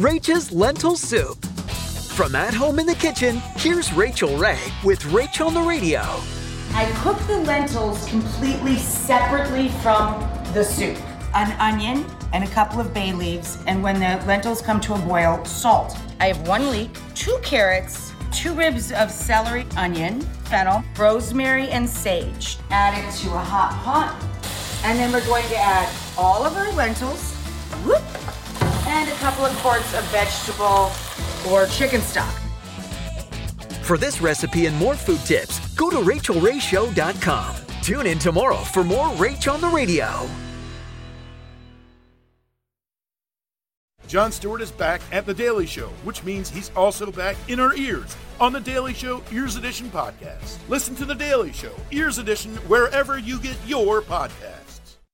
Racha's Lentil Soup. From at home in the kitchen, here's Rachael Ray with Rachel on the Radio. I cook the lentils completely separately from the soup. An onion and a couple of bay leaves, and when the lentils come to a boil, salt. I have one leek, two carrots, two ribs of celery, onion, fennel, rosemary, and sage. Add it to a hot pot, and then we're going to add all of our lentils, whoop, and a couple of quarts of vegetable or chicken stock. For this recipe and more food tips, go to rachaelrayshow.com. Tune in tomorrow for more Rach on the Radio. Jon Stewart is back at The Daily Show, which means he's also back in our ears on The Daily Show Ears Edition podcast. Listen to The Daily Show Ears Edition wherever you get your podcast.